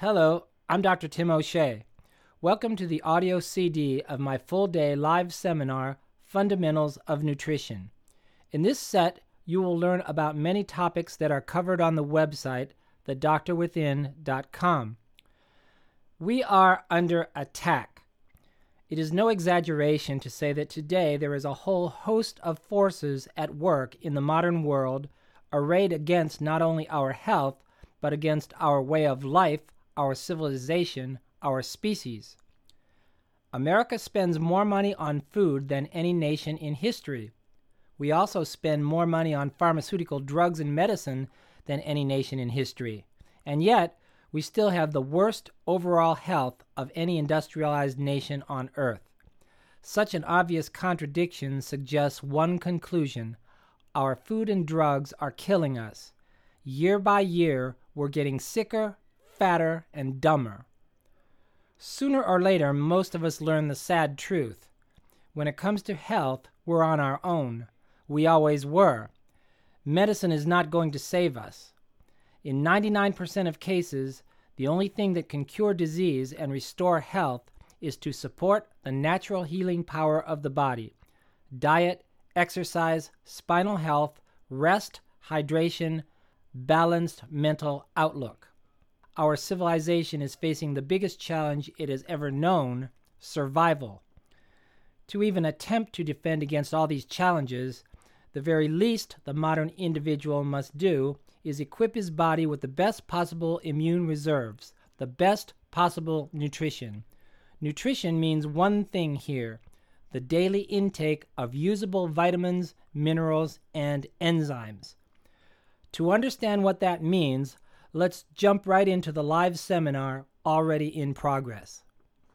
Hello, I'm Dr. Tim O'Shea. Welcome to the audio CD of my full day live seminar, Fundamentals of Nutrition. In this set, you will learn about many topics that are covered on the website, thedoctorwithin.com. We are under attack. It is no exaggeration to say that today there is a whole host of forces at work in the modern world arrayed against not only our health, but against our way of life, our civilization, our species. America spends more money on food than any nation in history. We also spend more money on pharmaceutical drugs and medicine than any nation in history. And yet, we still have the worst overall health of any industrialized nation on earth. Such an obvious contradiction suggests one conclusion our food and drugs are killing us. Year by year, we're getting sicker, fatter, and dumber. Sooner or later, most of us learn the sad truth. When it comes to health, we're on our own. We always were. Medicine is not going to save us. In 99% of cases, the only thing that can cure disease and restore health is to support the natural healing power of the body. Diet, exercise, spinal health, rest, hydration, balanced mental outlook. Our civilization is facing the biggest challenge it has ever known survival. To even attempt to defend against all these challenges, the very least the modern individual must do is equip his body with the best possible immune reserves, the best possible nutrition. Nutrition means one thing here the daily intake of usable vitamins, minerals, and enzymes. To understand what that means, let's jump right into the live seminar already in progress.